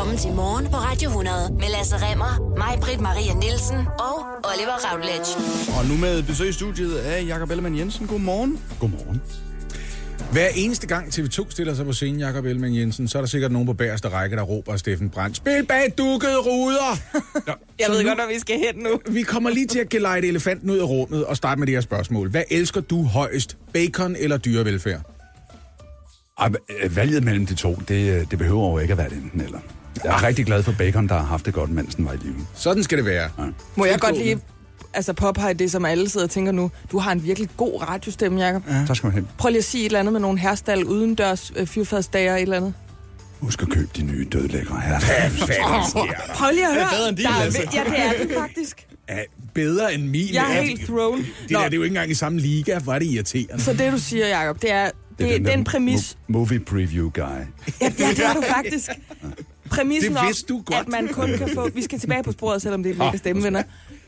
Velkommen til Morgen på Radio 100 med Lasse Remmer, mig, Britt Maria Nielsen og Oliver Routledge. Og nu med besøg i studiet af Jakob Ellemann Jensen. Godmorgen. Godmorgen. Hver eneste gang TV2 stiller sig på scenen, Jakob Ellemann Jensen, så er der sikkert nogen på bagerste række, der råber Steffen Brandt, spil bag dukkede ruder! Nå, Jeg ved nu- godt, hvor vi skal hen nu. Vi kommer lige til at gelejte elefanten ud af rummet og starte med det her spørgsmål. Hvad elsker du højst? Bacon eller dyrevelfærd? Ej, øh, valget mellem de to, det, øh, det behøver jo ikke at være det enten eller. Jeg er rigtig glad for Bacon, der har haft det godt, mens den var i live. Sådan skal det være. Ja. Må jeg godt lige altså påpege det, som alle sidder og tænker nu. Du har en virkelig god radiostemme, Jacob. Ja. Så skal man hen. Prøv lige at sige et eller andet med nogle herrestal udendørs øh, fyrfadsdager et eller andet. Husk at købe de nye dødlækre her. Prøv lige at høre. bedre end din, Der er- Lasse. Ja, det er det faktisk. Ja, bedre end min. Jeg er helt thrown. Det der, det er jo ikke engang i samme liga. Hvor er det irriterende. Så det, du siger, Jacob, det er, det, det er der den præmis. mo- movie preview guy. Ja, ja, det er du faktisk. Præmissen Det om, vidste du godt. at man kun kan få... Vi skal tilbage på sporet, selvom det er ikke stemme, venner.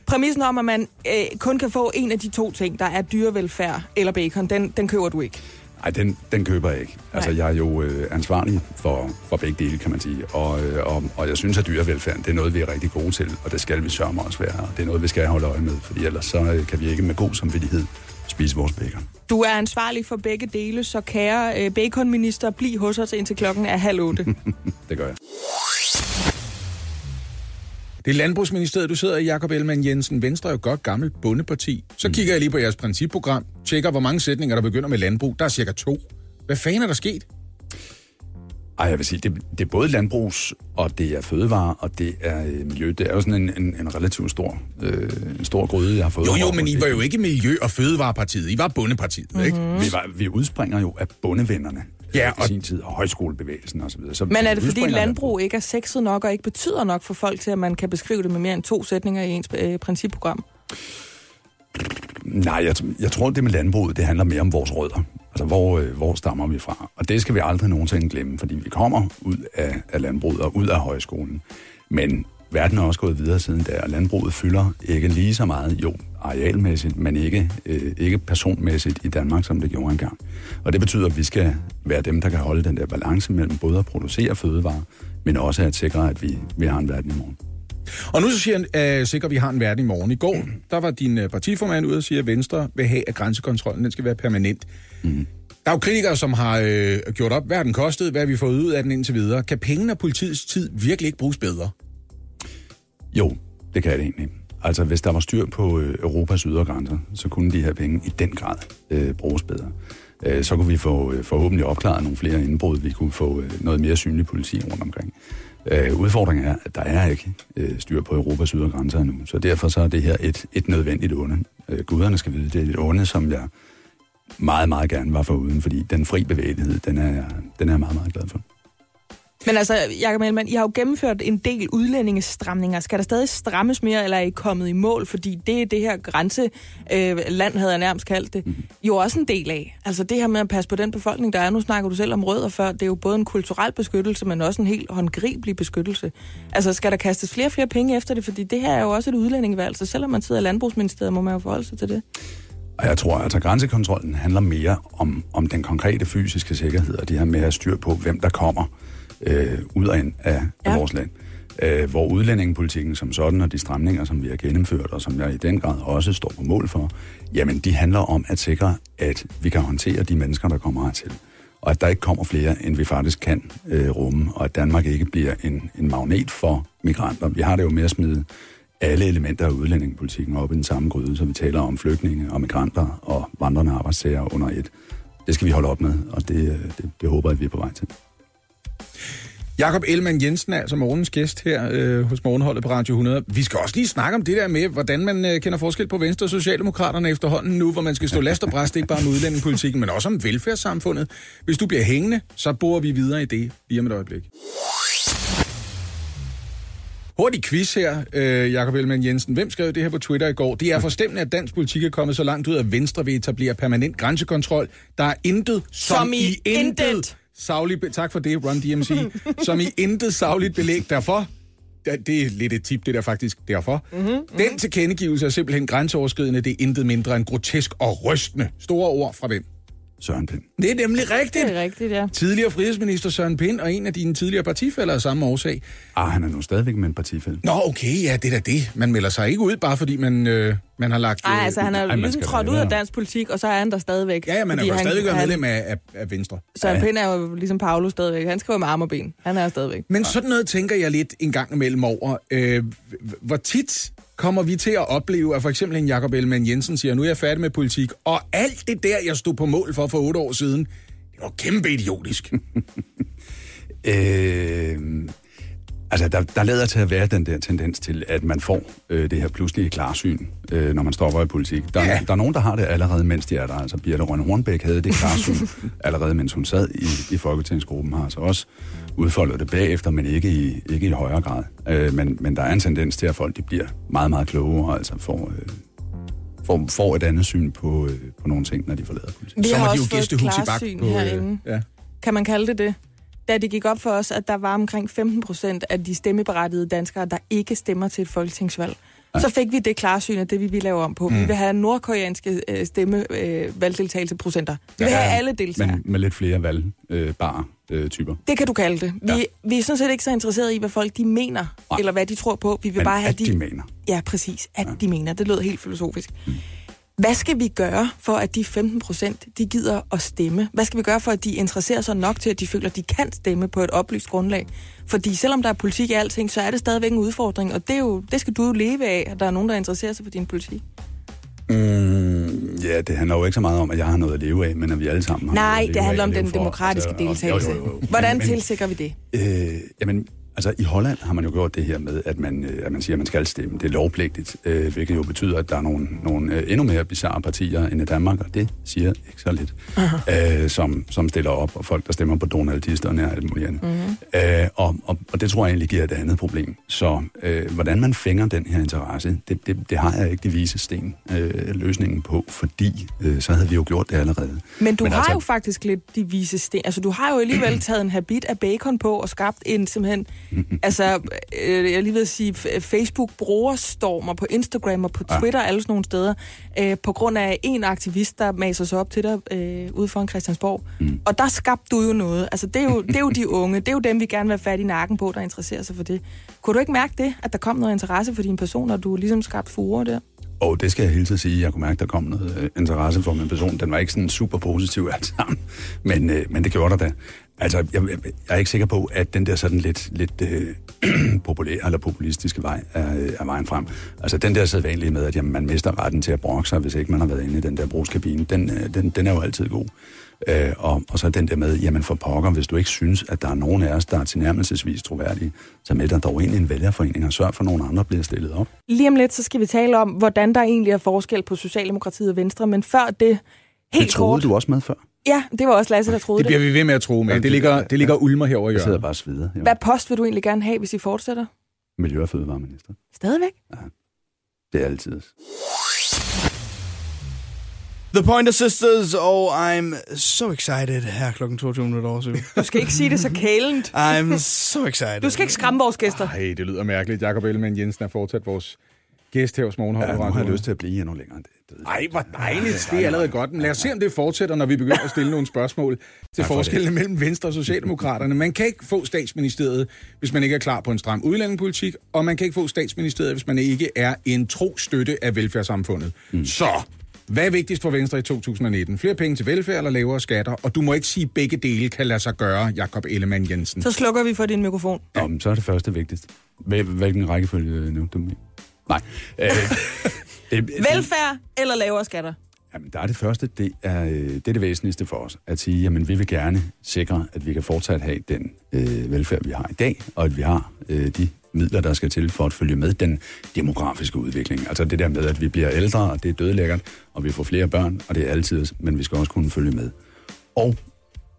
Præmissen om, at man øh, kun kan få en af de to ting, der er dyrevelfærd eller bacon, den, den køber du ikke. Nej, den, den køber jeg ikke. Altså, Nej. jeg er jo øh, ansvarlig for, for begge dele, kan man sige. Og, øh, og, og jeg synes, at dyrevelfærd, det er noget, vi er rigtig gode til, og det skal vi sørge også være. Og det er noget, vi skal holde øje med, fordi ellers så øh, kan vi ikke med god samvittighed spise vores bacon. Du er ansvarlig for begge dele, så kære øh, baconminister, bliv hos os indtil klokken er halv otte. Det gør jeg. Det er Landbrugsministeriet, du sidder i, Jakob Ellemann Jensen. Venstre er jo godt gammelt bundeparti. Så Mm. kigger jeg lige på jeres principprogram, tjekker, hvor mange sætninger, der begynder med landbrug. Der er cirka to. Hvad fanden er der sket? Ej, jeg vil sige, det, det er både landbrugs, og det er fødevare, og det er øh, miljø. Det er jo sådan en, en, en relativt stor, øh, en stor gryde, jeg har fået. Jo, jo, men I var jo ikke Miljø- og Fødevarepartiet. I var bundepartiet, mm-hmm. ikke? Vi, var, vi udspringer jo af bondevennerne Ja, i og- sin tid, og højskolebevægelsen osv. Så, videre. så Men er det fordi landbrug ikke er sexet nok og ikke betyder nok for folk til, at man kan beskrive det med mere end to sætninger i ens øh, principprogram? Nej, jeg, jeg tror, det med landbruget, det handler mere om vores rødder. Altså, hvor, øh, hvor stammer vi fra? Og det skal vi aldrig nogensinde glemme, fordi vi kommer ud af, af landbruget og ud af højskolen. Men verden er også gået videre siden da, og landbruget fylder ikke lige så meget, jo, arealmæssigt, men ikke, øh, ikke personmæssigt i Danmark, som det gjorde engang. Og det betyder, at vi skal være dem, der kan holde den der balance mellem både at producere fødevarer, men også at sikre, at vi, vi har en verden i morgen. Og nu så siger han, øh, sikkert, at vi har en verden i morgen. I går, der var din øh, partiformand ude og sige, at Venstre vil have, at grænsekontrollen den skal være permanent. Mm. Der er jo kritikere, som har øh, gjort op, hvad den kostet, hvad vi fået ud af den indtil videre. Kan pengene og politiets tid virkelig ikke bruges bedre? Jo, det kan det egentlig. Altså, hvis der var styr på øh, Europas ydre grænser, så kunne de her penge i den grad øh, bruges bedre. Øh, så kunne vi få øh, forhåbentlig opklaret nogle flere indbrud. Vi kunne få øh, noget mere synlig politi rundt omkring. Øh, udfordringen er, at der er ikke øh, styr på Europas ydre grænser endnu. Så derfor så er det her et, et nødvendigt onde. Øh, guderne skal vide, det er et onde, som jeg meget, meget gerne var for uden, fordi den fri bevægelighed, den er, den er jeg meget, meget glad for. Men altså, Jacob Ellemann, I har jo gennemført en del udlændingestramninger. Skal der stadig strammes mere, eller er I kommet i mål? Fordi det er det her grænseland, øh, land, havde jeg nærmest kaldt det, Mhm. jo også en del af. Altså det her med at passe på den befolkning, der er. Nu snakker du selv om rødder før. Det er jo både en kulturel beskyttelse, men også en helt håndgribelig beskyttelse. Altså skal der kastes flere og flere penge efter det? Fordi det her er jo også et udlændingevalg. Så selvom man sidder i landbrugsministeriet, må man jo forholde sig til det. Og jeg tror, at altså, grænsekontrollen handler mere om, om den konkrete fysiske sikkerhed, og det her med at styre på, hvem der kommer øh, ud og ind af, Ja. af vores land. Øh, hvor udlændingepolitikken som sådan, og de stramninger, som vi har gennemført, og som jeg i den grad også står på mål for, jamen de handler om at sikre, at vi kan håndtere de mennesker, der kommer hertil. Og at der ikke kommer flere, end vi faktisk kan øh, rumme, og at Danmark ikke bliver en, en magnet for migranter. Vi har det jo med at smide alle elementer af udlændingepolitikken op i den samme gryde, så vi taler om flygtninge og migranter og vandrende arbejdstager under et. Det skal vi holde op med, og det, øh, det, det håber jeg, at vi er på vej til. Jakob Ellemann Jensen er altså morgens gæst her øh, hos Morgenholdet på Radio 100. Vi skal også lige snakke om det der med, hvordan man øh, kender forskel på Venstre og Socialdemokraterne efterhånden nu, hvor man skal stå last og bræst, ikke bare om udlændingepolitikken, men også om velfærdssamfundet. Hvis du bliver hængende, så borer vi videre i det lige om et øjeblik. Hurtig quiz her, øh, Jakob Ellemann Jensen. Hvem skrev det her på Twitter i går? Det er forstemmende, at dansk politik er kommet så langt ud, at Venstre vil etablere permanent grænsekontrol. Der er intet som, Som i intet. Saglig be- tak for det, Run DMC. som i intet sagligt belæg derfor. Ja, Det er lidt et tip, det der faktisk derfor. Mm-hmm. Den tilkendegivelse er simpelthen grænseoverskridende. Det er intet mindre end grotesk og rystende. Store ord fra hvem? Søren Pind. Det er nemlig rigtigt. Det er rigtigt, ja. Tidligere frihedsminister Søren Pind og en af dine tidligere partifælder af samme årsag. Ah, han er nu stadigvæk med en partifælde. Nå, okay, ja, det er da det. Man melder sig ikke ud, bare fordi man, øh, man har lagt... Nej, øh, altså han er ligesom trådt ud af dansk politik, og så er han der stadigvæk. Ja, ja, man er jo stadigvæk han- medlem af, af, af Venstre. Søren Pind er jo ligesom Paolo stadigvæk. Han skriver med arm og ben. Han er stadigvæk. Men sådan noget tænker jeg lidt en gang imellem over. Øh, hvor tit kommer vi til at opleve, at for eksempel en Jakob Ellemann Jensen siger, nu er jeg færdig med politik, og alt det der, jeg stod på mål for for otte år siden, det var kæmpe idiotisk. Øh, altså, der, der lader til at være den der tendens til, at man får øh, det her pludselige klarsyn, øh, når man stopper i politik. Der, Ja. der er nogen, der har det allerede, mens de er der. Altså, Birte Rønne Hornbæk havde det klarsyn allerede, mens hun sad i, i Folketingsgruppen, har altså også udfoldet det bagefter, men ikke i, ikke i højere grad. Øh, men, men der er en tendens til, at folk de bliver meget, meget klogere, og altså får, øh, får, får et andet syn på, øh, på nogle ting, når de forlader politik. Vi Så har må de jo også fået gæstehus i bak klarsyn på... øh, herinde. ja. Kan man kalde det det? Da det gik op for os, at der var omkring 15 procent af de stemmeberettigede danskere, der ikke stemmer til et folketingsvalg. Så fik vi det klarsyn af det, vi vil lave om på. Mm. Vi vil have nordkoreanske øh, stemme øh. Vi vil Ja, have alle deltagere. Men med lidt flere valgbare øh, bare, øh, typer. Det kan du kalde det. Vi, ja. vi er sådan set ikke så interesserede i, hvad folk de mener, Nej. eller hvad de tror på. Vi vil Men bare have at de mener. Ja, præcis. At ja. de mener. Det lød helt filosofisk. Mm. Hvad skal vi gøre for, at de 15 procent, de gider at stemme? Hvad skal vi gøre for, at de interesserer sig nok til, at de føler, at de kan stemme på et oplyst grundlag? Fordi selvom der er politik i alting, så er det stadigvæk en udfordring, og det, er jo, det skal du jo leve af, at der er nogen, der interesserer sig for din politik. Mm, ja, det handler jo ikke så meget om, at jeg har noget at leve af, men at vi alle sammen har noget Nej, at leve det af handler at om den for. demokratiske Altså, deltagelse. jo, jo, jo. Hvordan Men- tilsikrer vi det? Øh, jamen, altså i Holland har man jo gjort det her med, at man, øh, at man siger, at man skal stemme. Det er lovpligtigt, øh, hvilket jo betyder, at der er nogle, nogle øh, endnu mere bizarre partier end i Danmark, og det siger ikke så lidt, øh, som, som stiller op, og folk, der stemmer på donaldisterne og alt muligt andet. Mm-hmm. Øh, og, og, og det tror jeg egentlig giver et andet problem. Så øh, hvordan man fænger den her interesse, det, det, det har jeg ikke de vise sten øh, løsningen på, fordi øh, så havde vi jo gjort det allerede. Men du Men har altså- jo faktisk lidt de vise sten. Altså, du har jo alligevel taget en habit af bacon på og skabt en simpelthen... altså, øh, jeg er lige ved at sige, f- Facebook-brugerstormer på Instagram og på Ja. Twitter, alle sådan nogle steder, øh, på grund af en aktivist, der maser sig op til dig øh, ude foran Christiansborg. Mm. Og der skabte du jo noget. Altså, det er jo, det er jo de unge. Det er jo dem, vi gerne vil have fat i nakken på, der interesserer sig for det. Kunne du ikke mærke det, at der kom noget interesse for din person, og du ligesom skabte furore der? Og det skal jeg hele tiden sige. Jeg kunne mærke, der kom noget øh, interesse for min person. Den var ikke sådan super positiv alt sammen. Men, øh, men det gjorde der da. Altså, jeg, jeg, jeg er ikke sikker på, at den der sådan lidt, lidt øh, populære eller populistiske vej er, øh, er vejen frem. Altså, den der sædvanlige med, at jamen, man mister retten til at brokke sig, hvis ikke man har været inde i den der brugskabine, den, øh, den, den er jo altid god. Øh, og, og så den der med, jamen for pokker, hvis du ikke synes, at der er nogen af os, der er tilnærmelsesvis troværdige, så med dig dog ind i en vælgerforening og sørg for, at nogen andre bliver stillet op. Lige om lidt, så skal vi tale om, hvordan der egentlig er forskel på Socialdemokratiet og Venstre, men før det, helt det troede kort... du også med før. Ja, det var også Lasse, der troede Det det. bliver vi ved med at tro med. Det ligger, det ligger ulmer herover i Jeg sidder hjørnet. bare sveder. Jo. Hvad post vil du egentlig gerne have, hvis I fortsætter? Miljø- og fødevareminister. Stadigvæk? Det er altid. The Pointer Sisters, og I'm so excited her klokken 22 minutter over syv. Du skal ikke sige det så kælent. I'm so excited. Du skal ikke skræmme vores gæster. Hey, det lyder mærkeligt. Jakob Ellemann Jensen er fortsat vores gæst her hos Morgenholdet. Ja, på nu har jeg 100. lyst til at blive endnu længere det. det. Ej, hvor dejligt. Det er allerede godt. Men lad os se, om det fortsætter, når vi begynder at stille nogle spørgsmål til for forskellene mellem Venstre og Socialdemokraterne. Man kan ikke få statsministeriet, hvis man ikke er klar på en stram udlændingepolitik, og man kan ikke få statsministeriet, hvis man ikke er en tro støtte af velfærdssamfundet. Mm. Så, hvad er vigtigst for Venstre i 2019? Flere penge til velfærd eller lavere skatter? Og du må ikke sige, at begge dele kan lade sig gøre, Jakob Ellemann Jensen. Så slukker vi for din mikrofon. Nå, men så er det første vigtigst. Hvil- Hvilken rækkefølge nævnte du med? Nej. Øh, det, Velfærd eller lavere skatter? Jamen, der er det første, det er, øh, det er det væsentligste for os. At sige, jamen vi vil gerne sikre, at vi kan fortsat have den øh, velfærd, vi har i dag, og at vi har øh, de midler, der skal til for at følge med den demografiske udvikling. Altså det der med, at vi bliver ældre, og det er dødelækkert, og vi får flere børn, og det er altid, men vi skal også kunne følge med. Og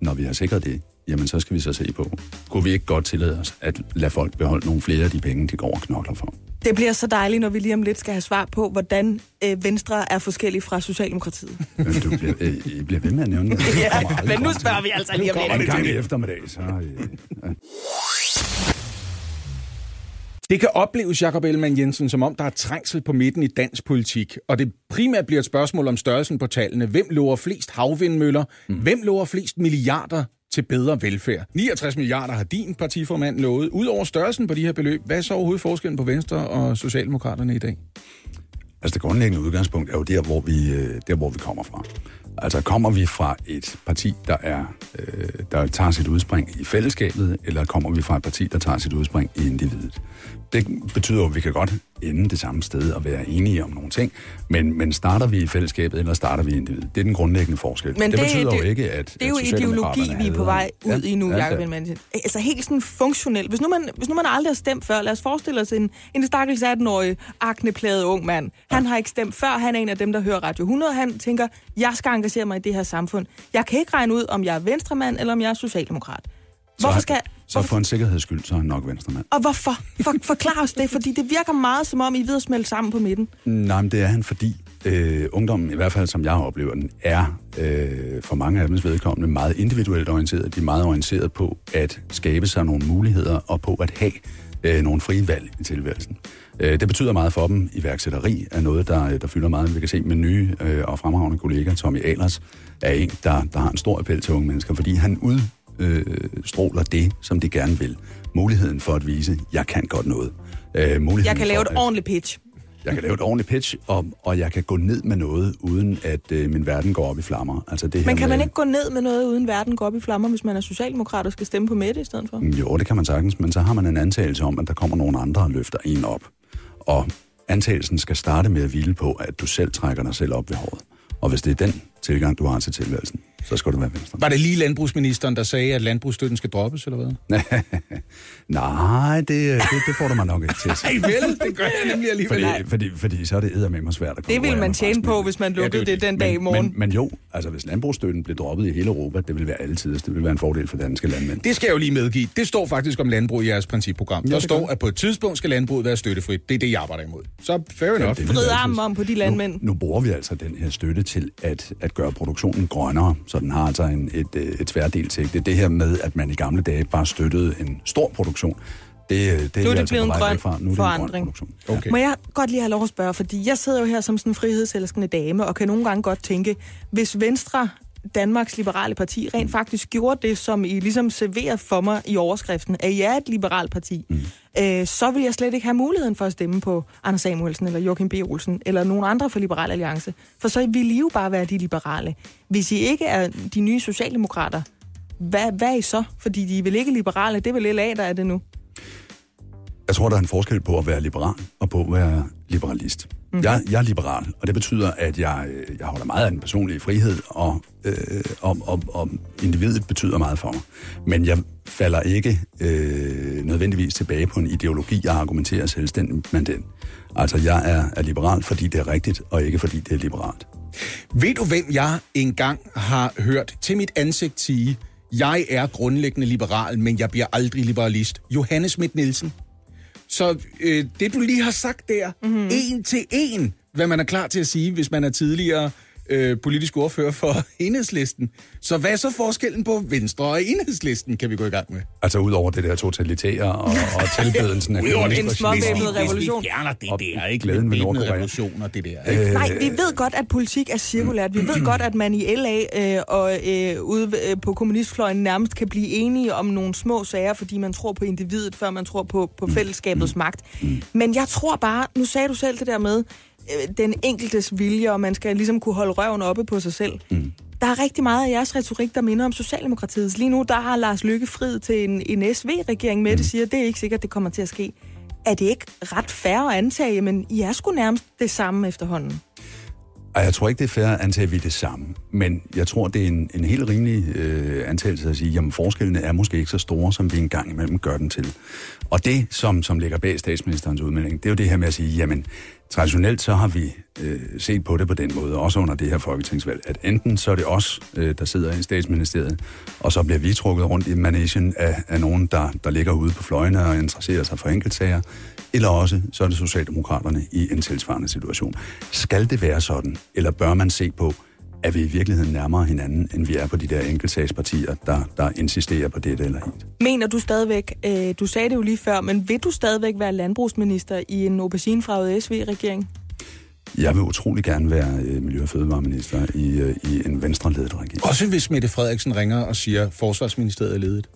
når vi har sikret det, jamen så skal vi så se på, kunne vi ikke godt tillade os at lade folk beholde nogle flere af de penge, de går og knokler for. Det bliver så dejligt, når vi lige om lidt skal have svar på, hvordan øh, Venstre er forskellig fra Socialdemokratiet. Men du bliver, øh, I bliver ved med at nævne det. Ja, men nu spørger vi altså lige om lidt. en gang i eftermiddag, så... Øh, ja. Det kan opleves, Jakob Ellemann Jensen, som om der er trængsel på midten i dansk politik, og det primært bliver et spørgsmål om størrelsen på tallene. Hvem lover flest havvindmøller? Mm. Hvem lover flest milliarder til bedre velfærd? 69 milliarder har din partiformand lovet. Udover størrelsen på de her beløb, hvad er så overhovedet forskellen på Venstre og Socialdemokraterne i dag? Altså det grundlæggende udgangspunkt er jo der, hvor vi, øh, der, hvor vi kommer fra. Altså kommer vi fra et parti, der, er, øh, der tager sit udspring i fællesskabet, eller kommer vi fra et parti, der tager sit udspring i individet? Det betyder jo, at vi kan godt ende det samme sted og være enige om nogle ting, men, men starter vi i fællesskabet, eller starter vi i individet? Det er den grundlæggende forskel. Men det, det- betyder det- jo ikke, at Det er jo ideologi, vi er på vej ud Ja, i nu, ja, Jacob ja. Altså helt sådan funktionelt. Hvis nu, man, hvis nu man aldrig har stemt før, lad os forestille os en, en stakkels 18-årig, aknepladet ung mand. Han har ikke stemt før, han er en af dem, der hører Radio 100. Han tænker, jeg skal engagere mig i det her samfund. Jeg kan ikke regne ud, om jeg er venstremand, eller om jeg er socialdemokrat. Hvorfor skal... Så for en sikkerheds skyld, så er han nok venstremand. Og hvorfor? For, forklar os det, fordi det virker meget som om, I er ved at smelte sammen på midten. Nej, men det er han, fordi øh, ungdommen, i hvert fald som jeg oplever den, er øh, for mange af dems vedkommende meget individuelt orienteret. De er meget orienteret på at skabe sig nogle muligheder og på at have øh, nogle frie valg i tilværelsen. Øh, det betyder meget for dem. Iværksætteri er noget, der, der fylder meget. Vi kan se med nye øh, og fremragende kollega, Tommy Ahlers, er en, der, der har en stor appel til unge mennesker, fordi han ud øh, det, som de gerne vil. Muligheden for at vise, jeg kan godt noget. Øh, muligheden Jeg kan lave for et at- ordentligt pitch. Jeg kan lave et ordentligt pitch, og, og jeg kan gå ned med noget, uden at øh, min verden går op i flammer. Altså det her Men kan med, man ikke gå ned med noget, uden verden går op i flammer, hvis man er socialdemokrat og skal stemme på Mette i stedet for? Jo, det kan man sagtens, men så har man en antagelse om, at der kommer nogle andre og løfter en op. Og antagelsen skal starte med at hvile på, at du selv trækker dig selv op ved håret. Og hvis det er den tilgang, du har til tilværelsen, så skal du være venstre. Var det lige landbrugsministeren, der sagde, at landbrugsstøtten skal droppes, eller hvad? Nej, det, det, det får du mig nok ikke til. Nej vel, det gør jeg nemlig alligevel. Fordi, fordi, fordi så er det eddermame svært at Det konkurrere man med tjene på, hvis man Ja, lukkede det er det den dag i men, morgen. men, men jo, altså hvis landbrugsstøtten blev droppet i hele Europa, det ville være altid, det ville være en fordel for danske landmænd. Det skal jeg jo lige medgive. Det står faktisk om landbrug i jeres principprogram. Der det står, at på et tidspunkt skal landbruget være støttefrit. Det er det, jeg arbejder imod. Så fair enough. det- Vrid armen om på de landmænd. Nu, nu bruger vi altså den her støtte til at, at gøre produktionen grønnere, så den har altså en, et, øh, et tværdelt sigte. Det her med, at man i gamle dage bare støttede en stor produktion, det, øh, det Nu er det altså blevet en grøn fra. Nu er det en forandring. grøn. Okay. Må jeg godt lige have lov at spørge, fordi jeg sidder jo her som sådan en frihedselskende dame, og kan nogle gange godt tænke, hvis Venstre, Danmarks Liberale Parti, rent faktisk gjorde det, som I ligesom serverede for mig i overskriften, at I er et liberalt parti, mm øh, så vil jeg slet ikke have muligheden for at stemme på Anders Samuelsen, eller Joachim B. Olsen, eller nogen andre fra Liberal Alliance. For så vil I jo bare være de liberale. Hvis I ikke er de nye socialdemokrater, hvad, hvad er I så? Fordi de er vel ikke liberale, det er vel LA, der er det nu. Jeg tror, der er en forskel på at være liberal og på at være liberalist. Mm. Jeg, jeg er liberal, og det betyder, at jeg, øh, jeg holder meget af den personlige frihed, og, øh, og, og, og individet betyder meget for mig. Men jeg falder ikke øh, nødvendigvis tilbage på en ideologi, jeg argumenterer selvstændigt med den. Altså, jeg er, er liberal, fordi det er rigtigt, og ikke fordi det er liberalt. Ved du, hvem jeg engang har hørt til mit ansigt sige, jeg er grundlæggende liberal, men jeg bliver aldrig liberalist? Johannes Schmidt Nielsen. Så øh, det, du lige har sagt der, mm-hmm. en til en, hvad man er klar til at sige, hvis man er tidligere øh, politisk ordfører for enhedslisten. Så hvad er så forskellen på Venstre og enhedslisten, kan vi gå i gang med? Altså, ud over det der totalitære og, og tilbedelsen af Udover det, en kommunistisk småvæbnet regime. revolution. Vi fjerner det Og der, ikke? glæden ved Nordkorea. revolutioner, det der. Ikke? Øh, Nej, vi ved godt, at politik er cirkulært. Vi ved godt, at man i LA øh, og øh, ude øh, på kommunistfløjen nærmest kan blive enige om nogle små sager, fordi man tror på individet, før man tror på, på fællesskabets magt. Men jeg tror bare, nu sagde du selv det der med, den enkeltes vilje, og man skal ligesom kunne holde røven oppe på sig selv. Mm. Der er rigtig meget af jeres retorik, der minder om Socialdemokratiets. Lige nu, der har Lars Lykke frid til en, en SV-regering med, mm. det siger, det er ikke sikkert, det kommer til at ske. Er det ikke ret fair at antage, men I er sgu nærmest det samme efterhånden? Ej, jeg tror ikke, det er fair at antage, at vi er det samme. Men jeg tror, det er en, en helt rimelig øh, antagelse at sige, jamen forskellene er måske ikke så store, som vi engang imellem gør den til. Og det, som, som ligger bag statsministerens udmelding, det er jo det her med at sige, jamen traditionelt så har vi øh, set på det på den måde, også under det her folketingsvalg, at enten så er det os, øh, der sidder i statsministeriet, og så bliver vi trukket rundt i managen af, af nogen, der, der ligger ude på fløjene og interesserer sig for enkeltsager, eller også så er det Socialdemokraterne i en tilsvarende situation. Skal det være sådan, eller bør man se på, er vi i virkeligheden nærmere hinanden, end vi er på de der enkeltsagspartier, der, der insisterer på det eller hit. Mener du stadigvæk, øh, du sagde det jo lige før, men vil du stadigvæk være landbrugsminister i en auberginefarvet SV-regering? Jeg vil utrolig gerne være øh, Miljø- og Fødevareminister i, øh, i en venstreledet regering. Også hvis Mette Frederiksen ringer og siger, forsvarsministeriet er ledet.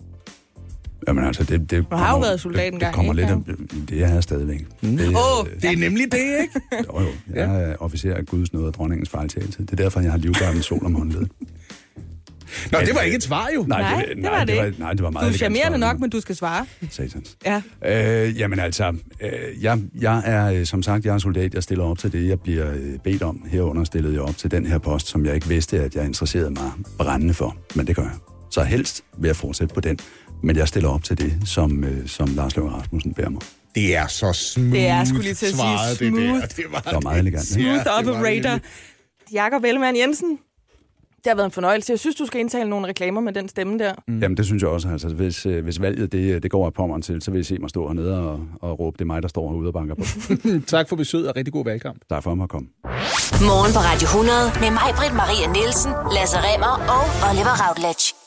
Jamen altså, det, det Du har jo kommer- været soldat det, engang, Det kommer ikke? lidt af, det er jeg stadigvæk. Mm. Det, Åh, øh, Det er nemlig det, ikke? jo, jo, jeg er officer af Guds nåde og dronningens fejltagelse. Det er derfor, jeg har livgarden sol om håndledet. Nå, det var ikke et svar jo. Nej, det var det det var, nej, det var meget Du er charmerende nok, men du skal svare. Satans. Ja. Øh, jamen altså, øh, jeg, jeg er øh, som sagt, jeg er soldat, jeg stiller op til det, jeg bliver øh, bedt om. Herunder stillede jeg op til den her post, som jeg ikke vidste, at jeg interesserede mig brændende for. Men det gør jeg. Så helst vil jeg fortsætte på den. Men jeg stiller op til det, som, øh, som Lars Løkke Rasmussen bærer mig. Det er så smooth Det er, skulle lige til at sige, svaret, det smooth. der. Det var, Det var meget elegant. Ja, Smooth det var operator. Jakob Ellemann Jensen. Det har været en fornøjelse. Jeg synes, du skal indtale nogle reklamer med den stemme der. Mm. Jamen, det synes jeg også. Altså, hvis, øh, hvis valget det, det går af pommeren til, så vil I se mig stå hernede og, og råbe, det er mig, der står herude og banker på. Tak for besøget og rigtig god valgkamp. Er for at komme. Morgen på Radio 100 med mig, Britt Maria Nielsen, Lasse Remmer og Oliver Routledge.